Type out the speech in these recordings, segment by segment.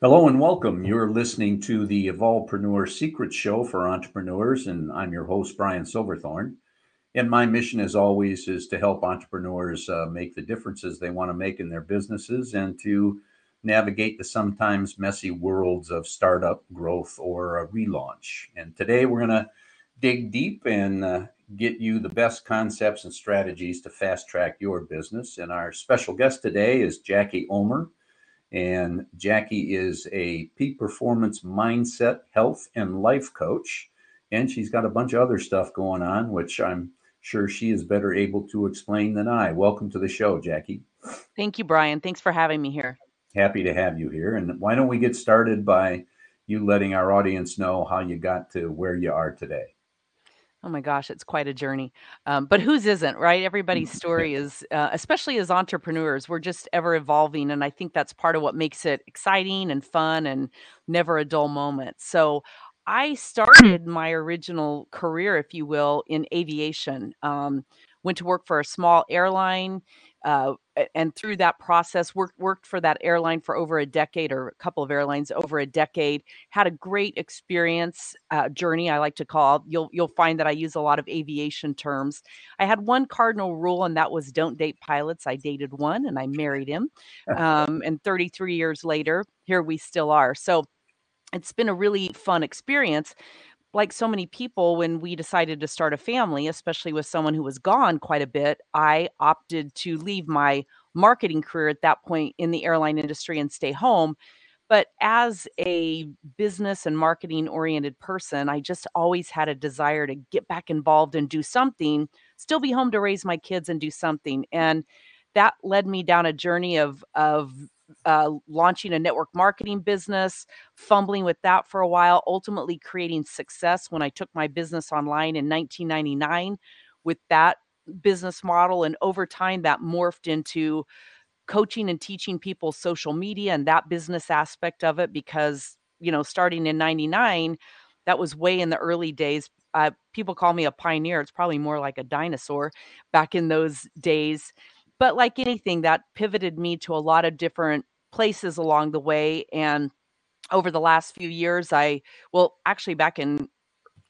Hello and welcome. You're listening to the Evolvepreneur Secret Show for entrepreneurs, and I'm your host, Brian Silverthorne. And my mission, as always, is to help entrepreneurs uh, make the differences they want to make in their businesses and to navigate the sometimes messy worlds of startup growth or relaunch. And today we're going to dig deep and uh, get you the best concepts and strategies to fast track your business. And our special guest today is Jackie Ulmer. And Jackie is a peak performance mindset, health, and life coach. And she's got a bunch of other stuff going on, which I'm sure she is better able to explain than I. Welcome to the show, Jackie. Thank you, Brian. Thanks for having me here. Happy to have you here. And why don't we get started by you letting our audience know how you got to where you are today? Oh my gosh, it's quite a journey. Um, but whose isn't, right? Everybody's story is, uh, especially as entrepreneurs, we're just ever evolving. And I think that's part of what makes it exciting and fun and never a dull moment. So I started my original career, if you will, in aviation. Um, went to work for a small airline uh, and through that process worked worked for that airline for over a decade or a couple of airlines over a decade had a great experience uh, journey i like to call. You'll you'll find that i use a lot of aviation terms. I had one cardinal rule and that was don't date pilots. I dated one and i married him um, and 33 years later here we still are. So it's been a really fun experience like so many people, when we decided to start a family, especially with someone who was gone quite a bit, I opted to leave my marketing career at that point in the airline industry and stay home. But as a business and marketing oriented person, I just always had a desire to get back involved and do something, still be home to raise my kids and do something. And that led me down a journey of of uh, launching a network marketing business, fumbling with that for a while, ultimately creating success when I took my business online in 1999 with that business model. And over time, that morphed into coaching and teaching people social media and that business aspect of it because, you know, starting in 99, that was way in the early days. Uh, people call me a pioneer. It's probably more like a dinosaur back in those days but like anything, that pivoted me to a lot of different places along the way. And over the last few years, I, well, actually, back in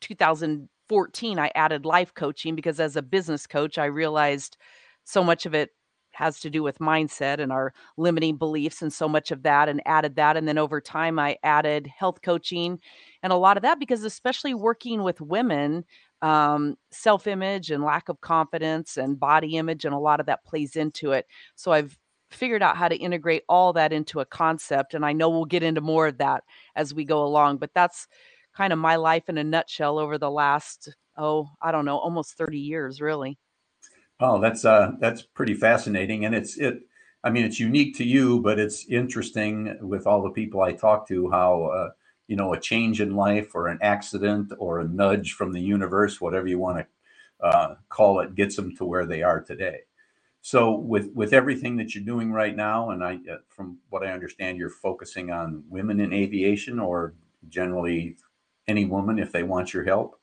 2014, I added life coaching because as a business coach, I realized so much of it has to do with mindset and our limiting beliefs and so much of that and added that and then over time I added health coaching and a lot of that because especially working with women um, self image and lack of confidence and body image, and a lot of that plays into it. So I've figured out how to integrate all that into a concept. And I know we'll get into more of that as we go along, but that's kind of my life in a nutshell over the last, oh, I don't know, almost 30 years, really. Oh, that's uh that's pretty fascinating. And it's it I mean it's unique to you, but it's interesting with all the people I talk to how uh you know a change in life or an accident or a nudge from the universe whatever you want to uh, call it gets them to where they are today so with with everything that you're doing right now and i uh, from what i understand you're focusing on women in aviation or generally any woman if they want your help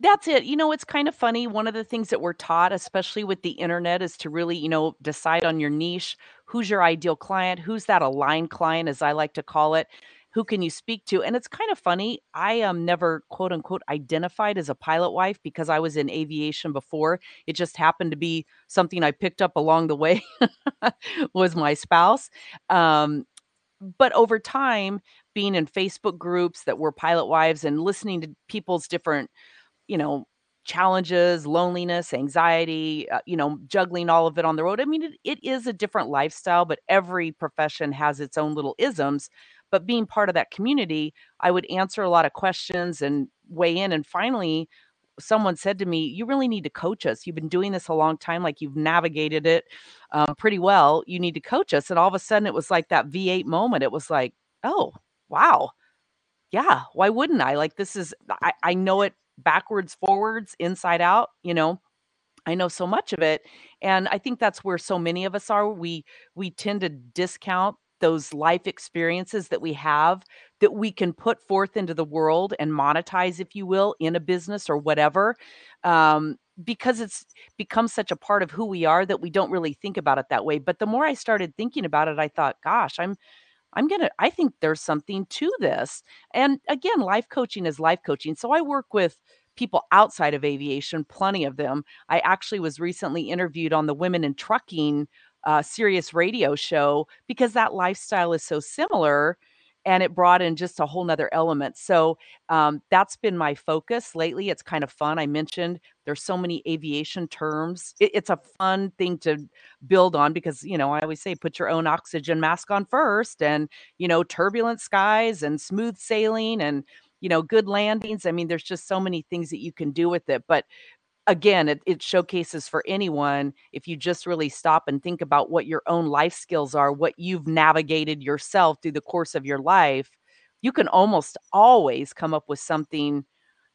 that's it. You know, it's kind of funny. One of the things that we're taught, especially with the internet, is to really, you know, decide on your niche. Who's your ideal client? Who's that aligned client, as I like to call it? who can you speak to? And it's kind of funny. I am never quote unquote identified as a pilot wife because I was in aviation before. It just happened to be something I picked up along the way was my spouse. Um, but over time, being in Facebook groups that were pilot wives and listening to people's different, you know, challenges, loneliness, anxiety, uh, you know, juggling all of it on the road. I mean, it, it is a different lifestyle, but every profession has its own little isms. But being part of that community, I would answer a lot of questions and weigh in. And finally, someone said to me, You really need to coach us. You've been doing this a long time, like you've navigated it um, pretty well. You need to coach us. And all of a sudden, it was like that V8 moment. It was like, Oh, wow. Yeah. Why wouldn't I? Like, this is, I, I know it backwards, forwards, inside out, you know. I know so much of it and I think that's where so many of us are we we tend to discount those life experiences that we have that we can put forth into the world and monetize if you will in a business or whatever um, because it's become such a part of who we are that we don't really think about it that way but the more i started thinking about it i thought gosh i'm I'm going to, I think there's something to this. And again, life coaching is life coaching. So I work with people outside of aviation, plenty of them. I actually was recently interviewed on the Women in Trucking uh, Sirius radio show because that lifestyle is so similar and it brought in just a whole nother element. So um, that's been my focus lately. It's kind of fun. I mentioned there's so many aviation terms. It, it's a fun thing to build on because you know I always say put your own oxygen mask on first, and you know turbulent skies and smooth sailing and you know good landings. I mean, there's just so many things that you can do with it. But again, it, it showcases for anyone if you just really stop and think about what your own life skills are, what you've navigated yourself through the course of your life, you can almost always come up with something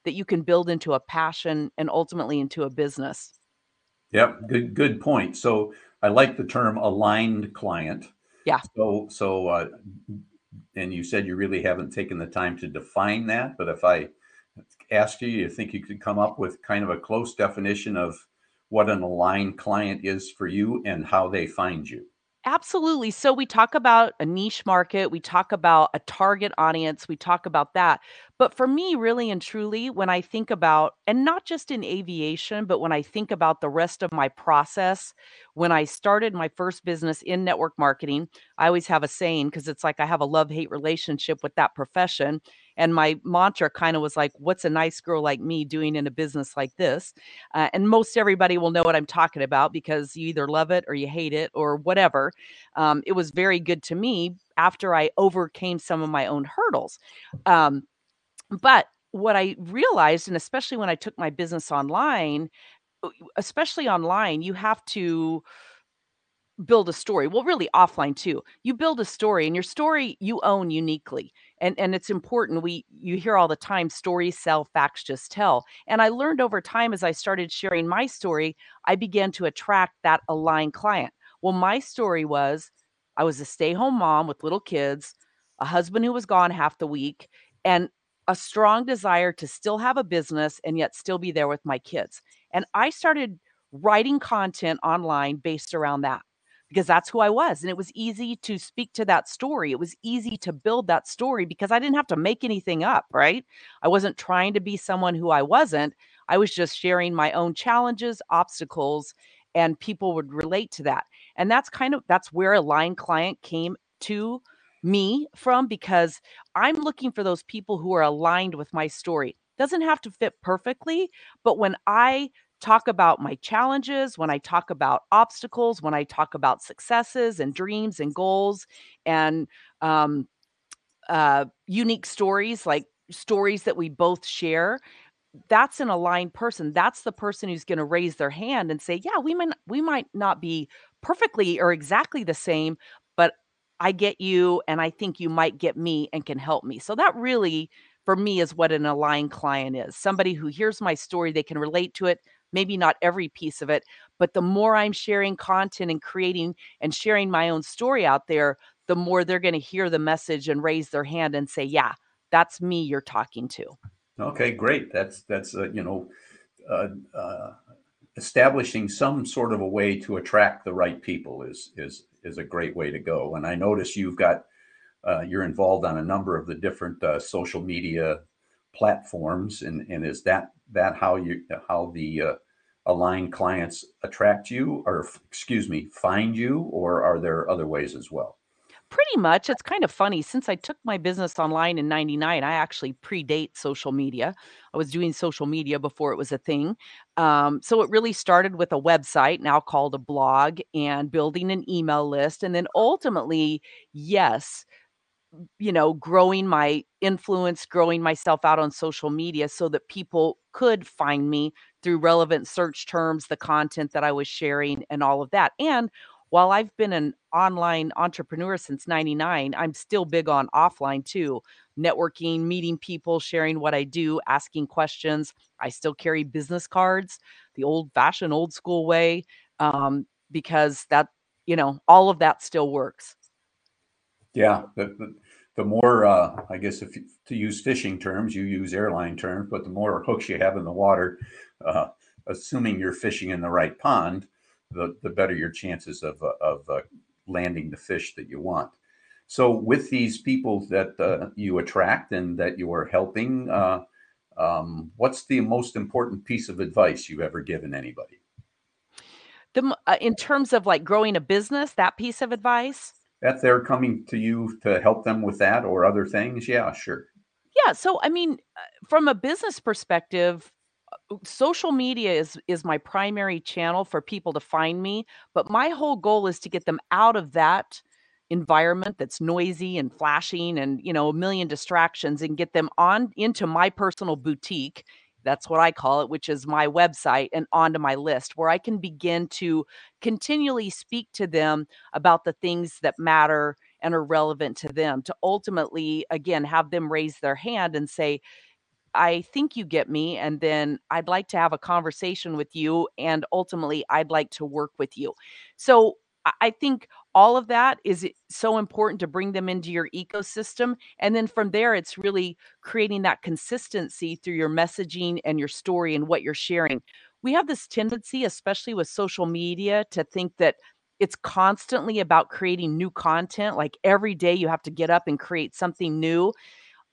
that you can build into a passion and ultimately into a business. Yep, good good point. So I like the term aligned client. Yeah. So so uh, and you said you really haven't taken the time to define that, but if I ask you, you think you could come up with kind of a close definition of what an aligned client is for you and how they find you? Absolutely. So we talk about a niche market, we talk about a target audience, we talk about that. But for me, really and truly, when I think about, and not just in aviation, but when I think about the rest of my process, when I started my first business in network marketing, I always have a saying because it's like I have a love hate relationship with that profession. And my mantra kind of was like, what's a nice girl like me doing in a business like this? Uh, and most everybody will know what I'm talking about because you either love it or you hate it or whatever. Um, it was very good to me after I overcame some of my own hurdles. Um, but what I realized, and especially when I took my business online, especially online, you have to build a story. Well, really offline too. You build a story and your story you own uniquely. And and it's important. We you hear all the time stories sell, facts just tell. And I learned over time as I started sharing my story, I began to attract that aligned client. Well, my story was I was a stay-home mom with little kids, a husband who was gone half the week, and a strong desire to still have a business and yet still be there with my kids. And I started writing content online based around that because that's who I was. And it was easy to speak to that story. It was easy to build that story because I didn't have to make anything up, right? I wasn't trying to be someone who I wasn't. I was just sharing my own challenges, obstacles, and people would relate to that. And that's kind of that's where a line client came to me from because I'm looking for those people who are aligned with my story. Doesn't have to fit perfectly, but when I talk about my challenges, when I talk about obstacles, when I talk about successes and dreams and goals and um, uh, unique stories, like stories that we both share, that's an aligned person. That's the person who's going to raise their hand and say, "Yeah, we might we might not be perfectly or exactly the same, but I get you and I think you might get me and can help me. So that really for me is what an aligned client is. Somebody who hears my story, they can relate to it, maybe not every piece of it, but the more I'm sharing content and creating and sharing my own story out there, the more they're going to hear the message and raise their hand and say, "Yeah, that's me you're talking to." Okay, great. That's that's uh, you know uh, uh, establishing some sort of a way to attract the right people is is is a great way to go. And I notice you've got uh, you're involved on a number of the different uh, social media platforms, and and is that that how you how the uh, aligned clients attract you, or excuse me, find you, or are there other ways as well? Pretty much. It's kind of funny. Since I took my business online in 99, I actually predate social media. I was doing social media before it was a thing. Um, so it really started with a website, now called a blog, and building an email list. And then ultimately, yes, you know, growing my influence, growing myself out on social media so that people could find me through relevant search terms, the content that I was sharing, and all of that. And while I've been an online entrepreneur since 99, I'm still big on offline too. Networking, meeting people, sharing what I do, asking questions. I still carry business cards the old fashioned, old school way um, because that, you know, all of that still works. Yeah. The more, uh, I guess, if you, to use fishing terms, you use airline terms, but the more hooks you have in the water, uh, assuming you're fishing in the right pond, the, the better your chances of, uh, of uh, landing the fish that you want. So, with these people that uh, you attract and that you are helping, uh, um, what's the most important piece of advice you've ever given anybody? The in terms of, like, growing a business, that piece of advice? That they're coming to you to help them with that or other things? Yeah, sure. Yeah, so, I mean, uh, from a business perspective, uh, social media is is my primary channel for people to find me, but my whole goal is to get them out of that environment that's noisy and flashing and, you know, a million distractions and get them on into my personal boutique, that's what I call it, which is my website and onto my list where I can begin to continually speak to them about the things that matter and are relevant to them to ultimately, again, have them raise their hand and say, I think you get me, and then I'd like to have a conversation with you, and ultimately, I'd like to work with you. So, I think all of that is so important to bring them into your ecosystem, and then from there, it's really creating that consistency through your messaging and your story and what you're sharing. We have this tendency, especially with social media, to think that it's constantly about creating new content, like, every day you have to get up and create something new.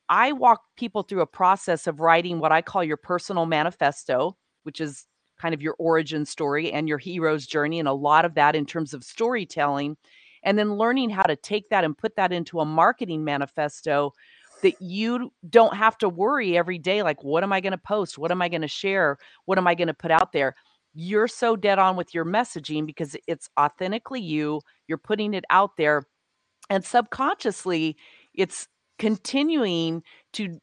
I walk people through a process of writing what I call your personal manifesto, which is kind of your origin story and your hero's journey, and a lot of that in terms of storytelling, and then learning how to take that and put that into a marketing manifesto that you don't have to worry every day, like, "What am I gonna post? What am I gonna share? What am I gonna put out there?" You're so dead on with your messaging because it's authentically you, you're putting it out there, and subconsciously, it's continuing to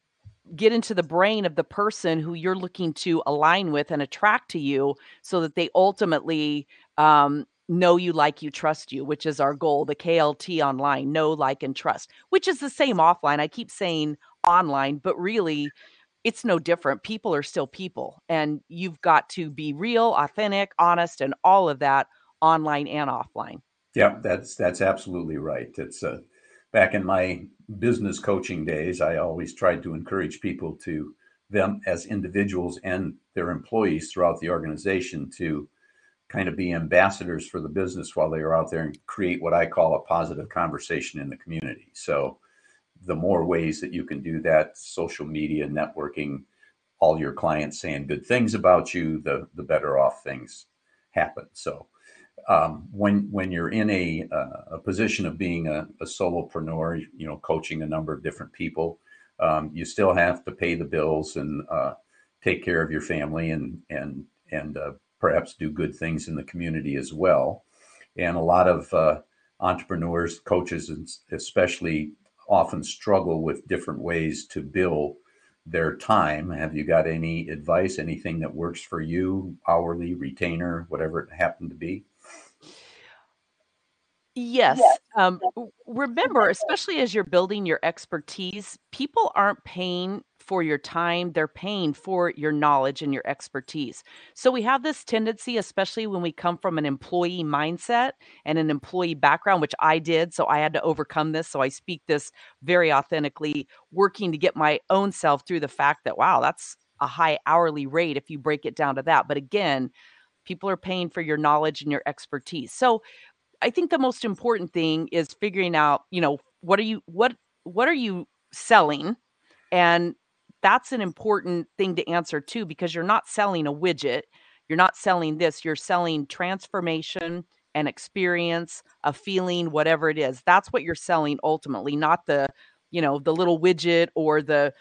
get into the brain of the person who you're looking to align with and attract to you so that they ultimately, um, know you, like you, trust you, which is our goal, the KLT online, know, like, and trust, which is the same offline. I keep saying online, but really, it's no different. People are still people, and you've got to be real, authentic, honest, and all of that online and offline. Yeah, that's that's absolutely right. It's, uh back in my business coaching days, I always tried to encourage people to them as individuals and their employees throughout the organization to kind of be ambassadors for the business while they are out there and create what I call a positive conversation in the community. So the more ways that you can do that, social media, networking, all your clients saying good things about you, the the better off things happen. So um, when when you're in a uh, a position of being a, a solopreneur, you know, coaching a number of different people, um, you still have to pay the bills and uh, take care of your family and and and uh, perhaps do good things in the community as well. And a lot of uh, entrepreneurs, coaches, especially often struggle with different ways to bill their time. Have you got any advice? Anything that works for you? Hourly, retainer, whatever it happened to be? Yes, um, w remember, especially as you're building your expertise, people aren't paying for your time, they're paying for your knowledge and your expertise. So we have this tendency, especially when we come from an employee mindset and an employee background, which I did, so I had to overcome this, so I speak this very authentically, working to get my own self through the fact that, wow, that's a high hourly rate if you break it down to that, but again, people are paying for your knowledge and your expertise. So I think the most important thing is figuring out, you know, what are you what what are you selling? And that's an important thing to answer too, because you're not selling a widget. You're not selling this. You're selling transformation and experience, a feeling, whatever it is. That's what you're selling ultimately, not the, you know, the little widget or the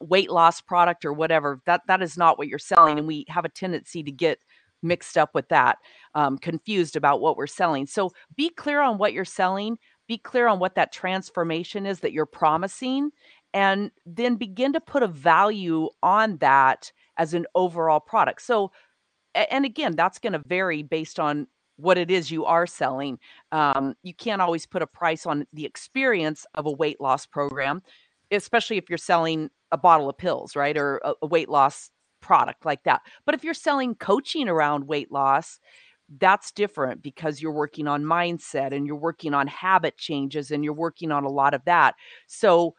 weight loss product or whatever. That that is not what you're selling. And we have a tendency to get mixed up with that, um, confused about what we're selling. So be clear on what you're selling, be clear on what that transformation is that you're promising, and then begin to put a value on that as an overall product. So, and again, that's going to vary based on what it is you are selling. Um, you can't always put a price on the experience of a weight loss program, especially if you're selling a bottle of pills, right? Or a, a weight loss product like that. But if you're selling coaching around weight loss, that's different because you're working on mindset and you're working on habit changes and you're working on a lot of that. So,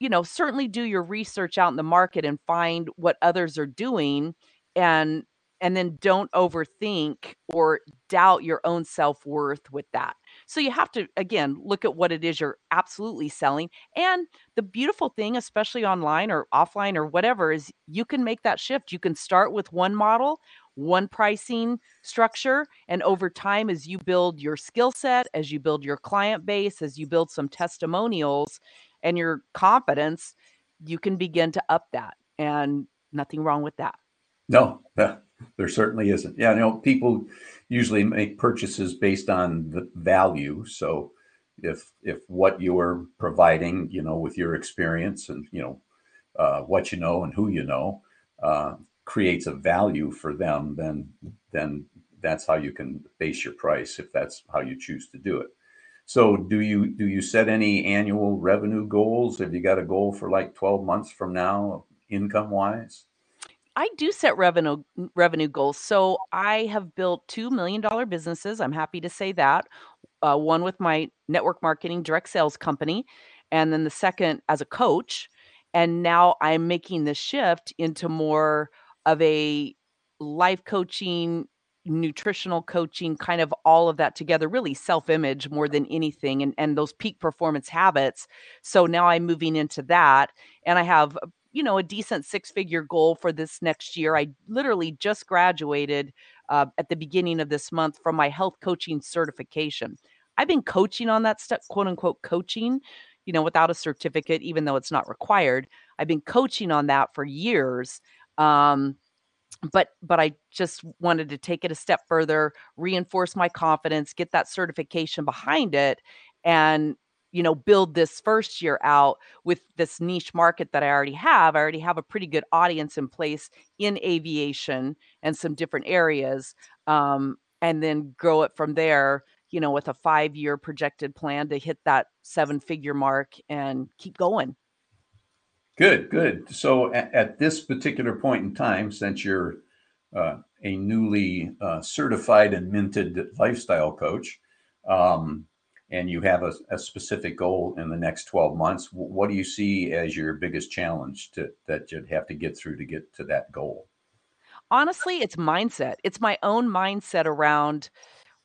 you know, certainly do your research out in the market and find what others are doing and and then don't overthink or doubt your own self-worth with that. So you have to, again, look at what it is you're absolutely selling. And the beautiful thing, especially online or offline or whatever, is you can make that shift. You can start with one model, one pricing structure. And over time, as you build your skill set, as you build your client base, as you build some testimonials and your confidence, you can begin to up that. And nothing wrong with that. No, there certainly isn't. Yeah, you know, people usually make purchases based on the value. So if if what you're providing, you know, with your experience and you know uh, what you know and who you know, uh, creates a value for them, then then that's how you can base your price if that's how you choose to do it. So do you do you set any annual revenue goals? Have you got a goal for like 12 months from now income wise? I do set revenue revenue goals. So I have built $2 million businesses. I'm happy to say that. Uh, one with my network marketing direct sales company, and then the second as a coach. And now I'm making the shift into more of a life coaching, nutritional coaching, kind of all of that together, really self-image more than anything and and those peak performance habits. So now I'm moving into that and I have you know, a decent six figure goal for this next year. I literally just graduated uh, at the beginning of this month from my health coaching certification. I've been coaching on that stuff, quote unquote, coaching, you know, without a certificate, even though it's not required. I've been coaching on that for years. Um, but but I just wanted to take it a step further, reinforce my confidence, get that certification behind it, and you know, build this first year out with this niche market that I already have. I already have a pretty good audience in place in aviation and some different areas. Um, and then grow it from there, you know, with a five year projected plan to hit that seven figure mark and keep going. Good, good. So at, at this particular point in time, since you're uh, a newly uh, certified and minted lifestyle coach, um, and you have a, a, specific goal in the next 12 months, what do you see as your biggest challenge to, that you'd have to get through to get to that goal? Honestly, it's mindset. It's my own mindset around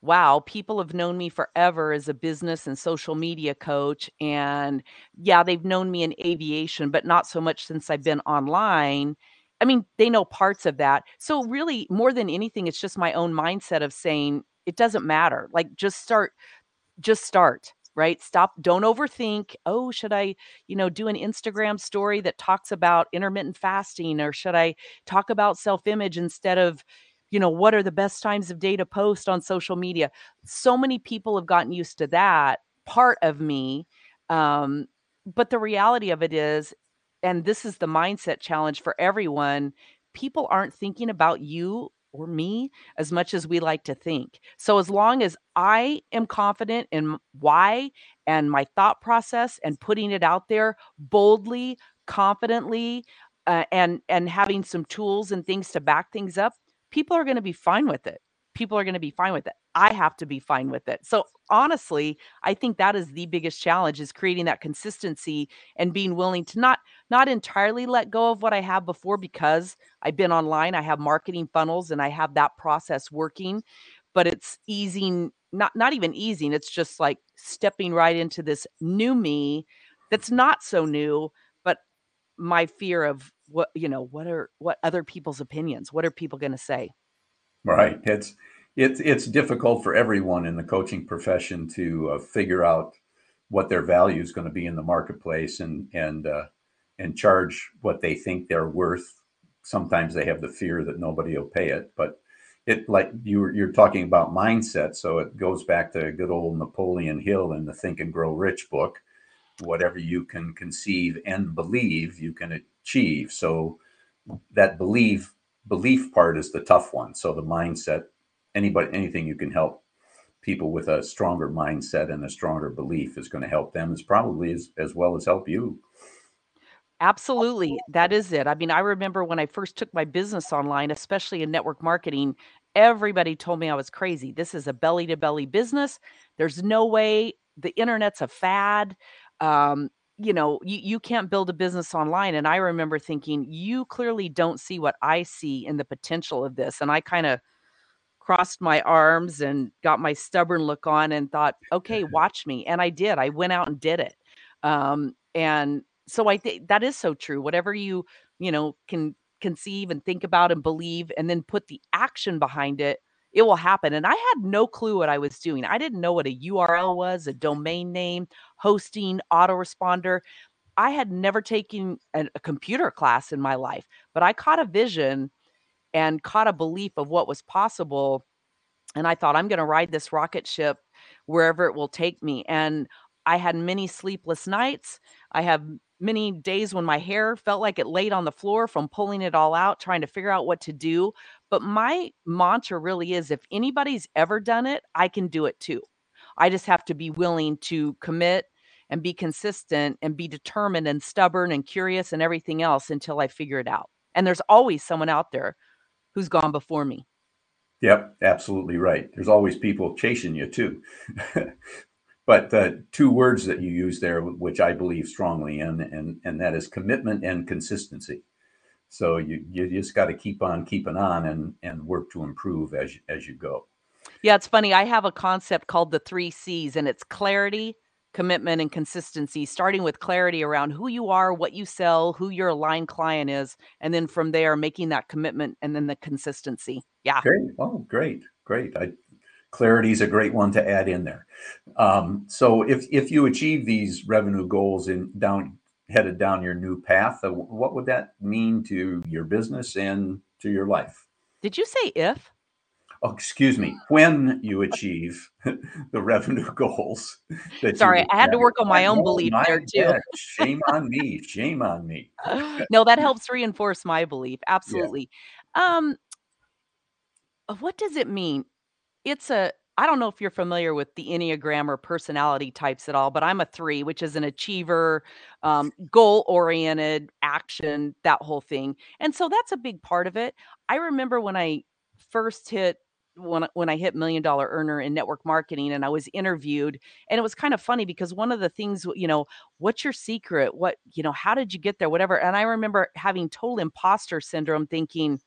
wow, people have known me forever as a business and social media coach. And yeah, they've known me in aviation, but not so much since I've been online. I mean, they know parts of that. So, really, more than anything, it's just my own mindset of saying, it doesn't matter. Like, just start just start right? Stop don't overthink oh should i you know do an instagram story that talks about intermittent fasting or should i talk about self image instead of you know what are the best times of day to post on social media? So many people have gotten used to that part of me um, but the reality of it is and this is the mindset challenge for everyone people aren't thinking about you or me as much as we like to think. So as long as I am confident in why and my thought process and putting it out there boldly, confidently, uh, and and having some tools and things to back things up, people are going to be fine with it people are going to be fine with it. I have to be fine with it. So honestly, I think that is the biggest challenge is creating that consistency and being willing to not not entirely let go of what I have before because I've been online, I have marketing funnels and I have that process working, but it's easing not not even easing, it's just like stepping right into this new me that's not so new, but my fear of what you know, what are what other people's opinions? What are people going to say? Right. It's it's it's difficult for everyone in the coaching profession to uh, figure out what their value is going to be in the marketplace and and uh, and charge what they think they're worth. Sometimes they have the fear that nobody will pay it, but it like you you're talking about mindset, so it goes back to good old Napoleon Hill in the Think and Grow Rich book. Whatever you can conceive and believe, you can achieve. So that believe belief part is the tough one. So the mindset, anybody, anything you can help people with a stronger mindset and a stronger belief is going to help them as probably as, as well as help you. Absolutely. That is it. I mean, I remember when I first took my business online, especially in network marketing, everybody told me I was crazy. This is a belly to belly business. There's no way the internet's a fad. Um, you know, you, you can't build a business online. And I remember thinking, you clearly don't see what I see in the potential of this. And I kind of crossed my arms and got my stubborn look on and thought, okay, watch me. And I did. I went out and did it. Um, and so I think that is so true. Whatever you, you know, can conceive and think about and believe and then put the action behind it, it will happen. And I had no clue what I was doing. I didn't know what a URL was, a domain name, hosting, autoresponder. I had never taken a, a computer class in my life, but I caught a vision and caught a belief of what was possible. And I thought, I'm going to ride this rocket ship wherever it will take me. And I had many sleepless nights. I have many days when my hair felt like it laid on the floor from pulling it all out, trying to figure out what to do. But my mantra really is if anybody's ever done it, I can do it too. I just have to be willing to commit and be consistent and be determined and stubborn and curious and everything else until I figure it out. And there's always someone out there who's gone before me. Yep, absolutely right. There's always people chasing you too. but uh, two words that you use there, which I believe strongly in, and and that is commitment and consistency. So you you just got to keep on keeping on and and work to improve as as you go. Yeah, it's funny. I have a concept called the three C's, and it's clarity, commitment and consistency, starting with clarity around who you are, what you sell, who your aligned client is, and then from there making that commitment and then the consistency. Yeah. Great. Oh, great. Great. I, clarity is a great one to add in there. Um, so if if you achieve these revenue goals in down headed down your new path, uh, what would that mean to your business and to your life? Did you say if? oh, excuse me, when you achieve the revenue goals. Sorry, I had to work on my own belief there too. shame on me. Shame on me. no, that helps reinforce my belief. Absolutely. Yeah. Um, what does it mean? It's a I don't know if you're familiar with the Enneagram or personality types at all, but I'm a three, which is an achiever, um, goal oriented, action, that whole thing. And so that's a big part of it. I remember when I first hit when when I hit million dollar earner in network marketing and I was interviewed and it was kind of funny because one of the things you know what's your secret what you know how did you get there whatever and I remember having total imposter syndrome thinking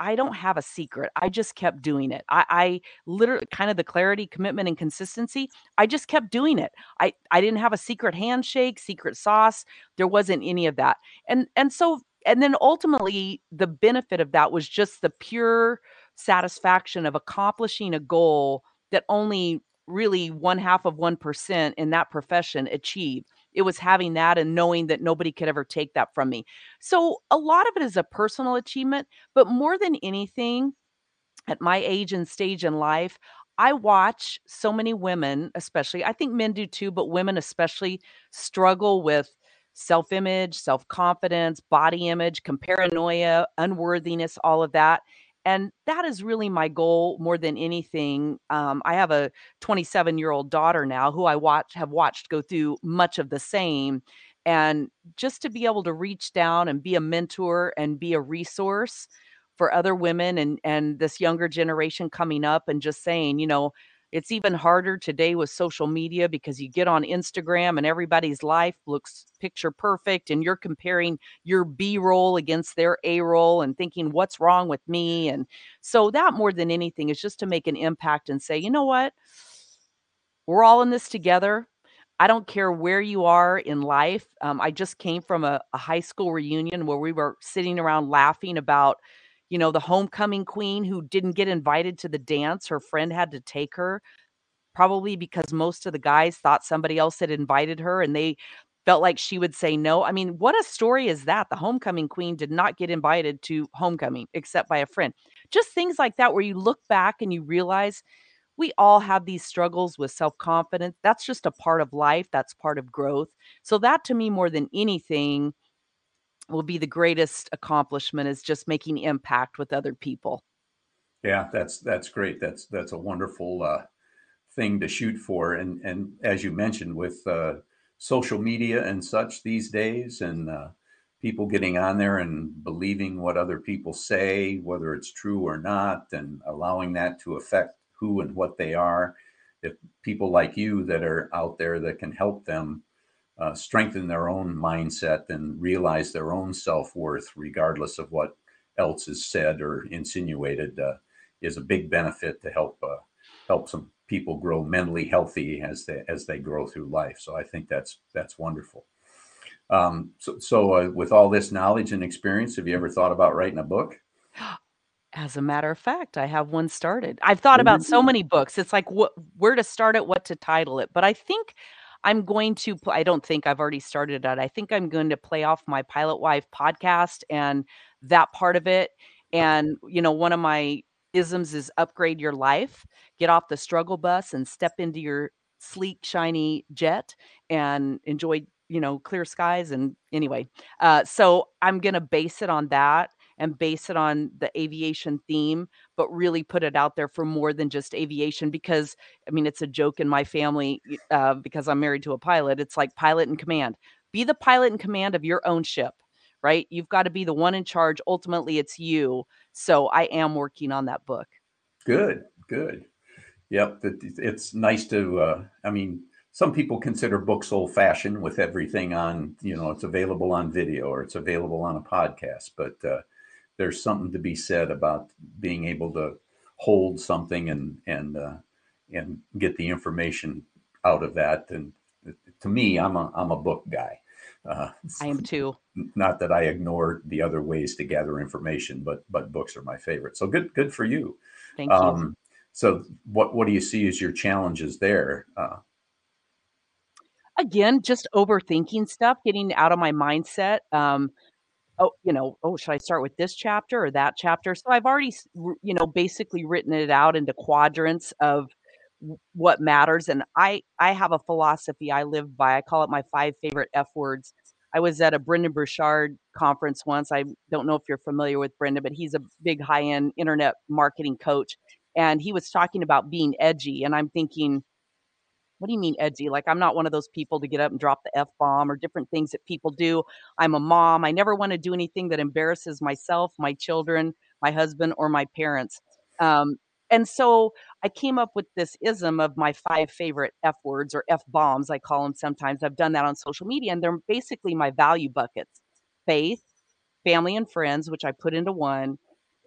I don't have a secret. I just kept doing it. I, I literally kind of the clarity, commitment, and consistency. I just kept doing it. I I didn't have a secret handshake, secret sauce. There wasn't any of that. And and so and then ultimately the benefit of that was just the pure satisfaction of accomplishing a goal that only really one half of 1% in that profession achieve. It was having that and knowing that nobody could ever take that from me. So a lot of it is a personal achievement, but more than anything, at my age and stage in life, I watch so many women, especially, I think men do too, but women especially struggle with self image, self confidence, body image, comparanoia, unworthiness, all of that and that is really my goal more than anything um, i have a 27 year old daughter now who i watch have watched go through much of the same and just to be able to reach down and be a mentor and be a resource for other women and and this younger generation coming up and just saying you know it's even harder today with social media because you get on Instagram and everybody's life looks picture perfect and you're comparing your B roll against their A roll and thinking, what's wrong with me? And so that more than anything is just to make an impact and say, you know what? We're all in this together. I don't care where you are in life. Um, I just came from a, a high school reunion where we were sitting around laughing about you know, the homecoming queen who didn't get invited to the dance. Her friend had to take her, probably because most of the guys thought somebody else had invited her and they felt like she would say no. I mean, what a story is that? The homecoming queen did not get invited to homecoming except by a friend. Just things like that, where you look back and you realize we all have these struggles with self confidence. That's just a part of life, that's part of growth. So, that to me, more than anything, will be the greatest accomplishment is just making impact with other people. Yeah, that's that's great. That's that's a wonderful uh, thing to shoot for. And and as you mentioned, with uh, social media and such these days, and uh, people getting on there and believing what other people say, whether it's true or not, and allowing that to affect who and what they are. If people like you that are out there that can help them uh, strengthen their own mindset and realize their own self worth, regardless of what else is said or insinuated. Uh, is a big benefit to help uh, help some people grow mentally healthy as they as they grow through life. So I think that's that's wonderful. Um, so, so uh, with all this knowledge and experience, have you ever thought about writing a book? As a matter of fact, I have one started. I've thought about so many books. It's like what where to start it, what to title it. But I think I'm going to I don't think I've already started it. I think I'm going to play off my Pilot Wife podcast and that part of it. And you know, one of my isms is upgrade your life, get off the struggle bus and step into your sleek, shiny jet and enjoy, you know, clear skies. And anyway, uh, so I'm going to base it on that and base it on the aviation theme, but really put it out there for more than just aviation. Because I mean, it's a joke in my family uh, because I'm married to a pilot. It's like pilot in command. Be the pilot in command of your own ship, right? You've got to be the one in charge. Ultimately, it's you. So I am working on that book. Good, good. Yep, it's nice to. Uh, I mean, some people consider books old fashioned with everything on, you know, it's available on video or it's available on a podcast, but uh, there's something to be said about being able to hold something and and uh, and get the information out of that. And to me, I'm a I'm a book guy. Uh, I am too. Not that I ignore the other ways to gather information, but but books are my favorite. So good good for you. Thank um, you. So what what do you see as your challenges there? Uh, Again, just overthinking stuff, getting out of my mindset. Um, oh, you know, oh, should I start with this chapter or that chapter? So I've already, you know, basically written it out into quadrants of what matters. And I, I have a philosophy I live by. I call it my five favorite F words. I was at a Brendon Burchard conference once. I don't know if you're familiar with Brendon, but he's a big high end internet marketing coach. And he was talking about being edgy. And I'm thinking, what do you mean edgy? Like I'm not one of those people to get up and drop the F bomb or different things that people do. I'm a mom. I never want to do anything that embarrasses myself, my children, my husband, or my parents. Um, and so I came up with this ism of my five favorite F words or F bombs, I call them sometimes. I've done that on social media, and they're basically my value buckets faith, family and friends, which I put into one,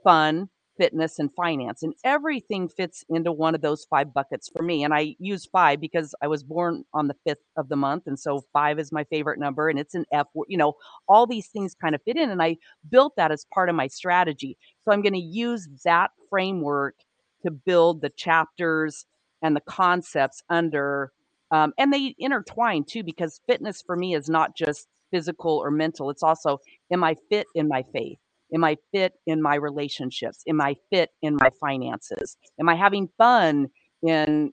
fun, fitness and finance and everything fits into one of those five buckets for me and i use five because i was born on the fifth of the month and so five is my favorite number and it's an f you know all these things kind of fit in and i built that as part of my strategy. So i'm going to use that framework to build the chapters and the concepts under um, and they intertwine too because fitness for me is not just physical or mental it's also am i fit in my faith Am I fit in my relationships? Am I fit in my finances? Am I having fun in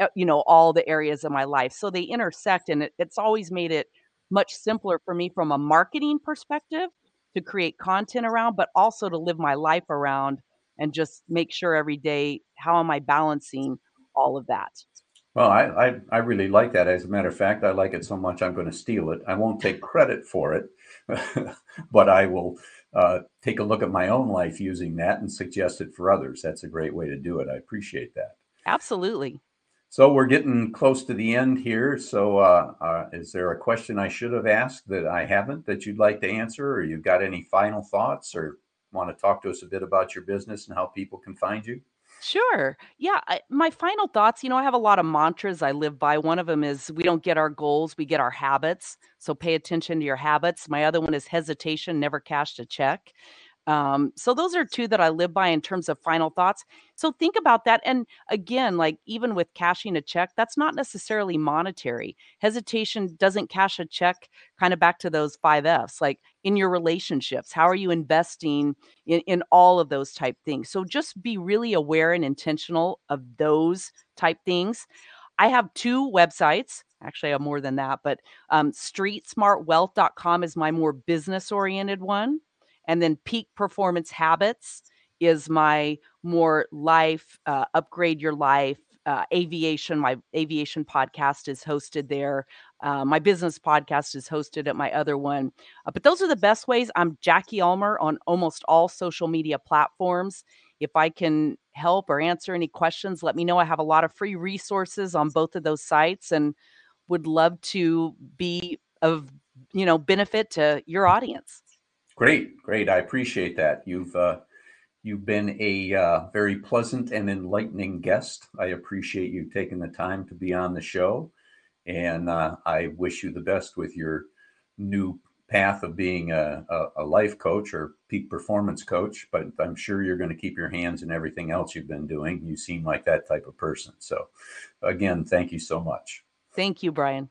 uh, you know all the areas of my life? So they intersect and it, it's always made it much simpler for me from a marketing perspective to create content around, but also to live my life around and just make sure every day how am I balancing all of that. Well, I, I, I really like that. As a matter of fact, I like it so much I'm going to steal it. I won't take credit for it, but I will uh, take a look at my own life using that and suggest it for others. That's a great way to do it. I appreciate that. Absolutely. So we're getting close to the end here. So, uh, uh, is there a question I should have asked that I haven't that you'd like to answer, or you've got any final thoughts, or want to talk to us a bit about your business and how people can find you? Sure. Yeah. I, my final thoughts you know, I have a lot of mantras I live by. One of them is we don't get our goals, we get our habits. So pay attention to your habits. My other one is hesitation, never cashed a check. Um, so those are two that I live by in terms of final thoughts. So think about that. And again, like even with cashing a check, that's not necessarily monetary. Hesitation doesn't cash a check, kind of back to those five F's, like in your relationships. How are you investing in, in all of those type things? So just be really aware and intentional of those type things. I have two websites. Actually, I have more than that, but um, streetsmartwealth.com is my more business oriented one. And then peak performance habits is my more life, uh, upgrade your life. Uh, aviation, my aviation podcast is hosted there. Uh, my business podcast is hosted at my other one. Uh, but those are the best ways. I'm Jackie Ulmer on almost all social media platforms. If I can help or answer any questions, let me know. I have a lot of free resources on both of those sites and would love to be of you know benefit to your audience. Great, great. I appreciate that. You've uh, You've been a uh, very pleasant and enlightening guest. I appreciate you taking the time to be on the show. And uh, I wish you the best with your new path of being a, a, a, life coach or peak performance coach. But I'm sure you're going to keep your hands in everything else you've been doing. You seem like that type of person. So, again, thank you so much. Thank you, Brian.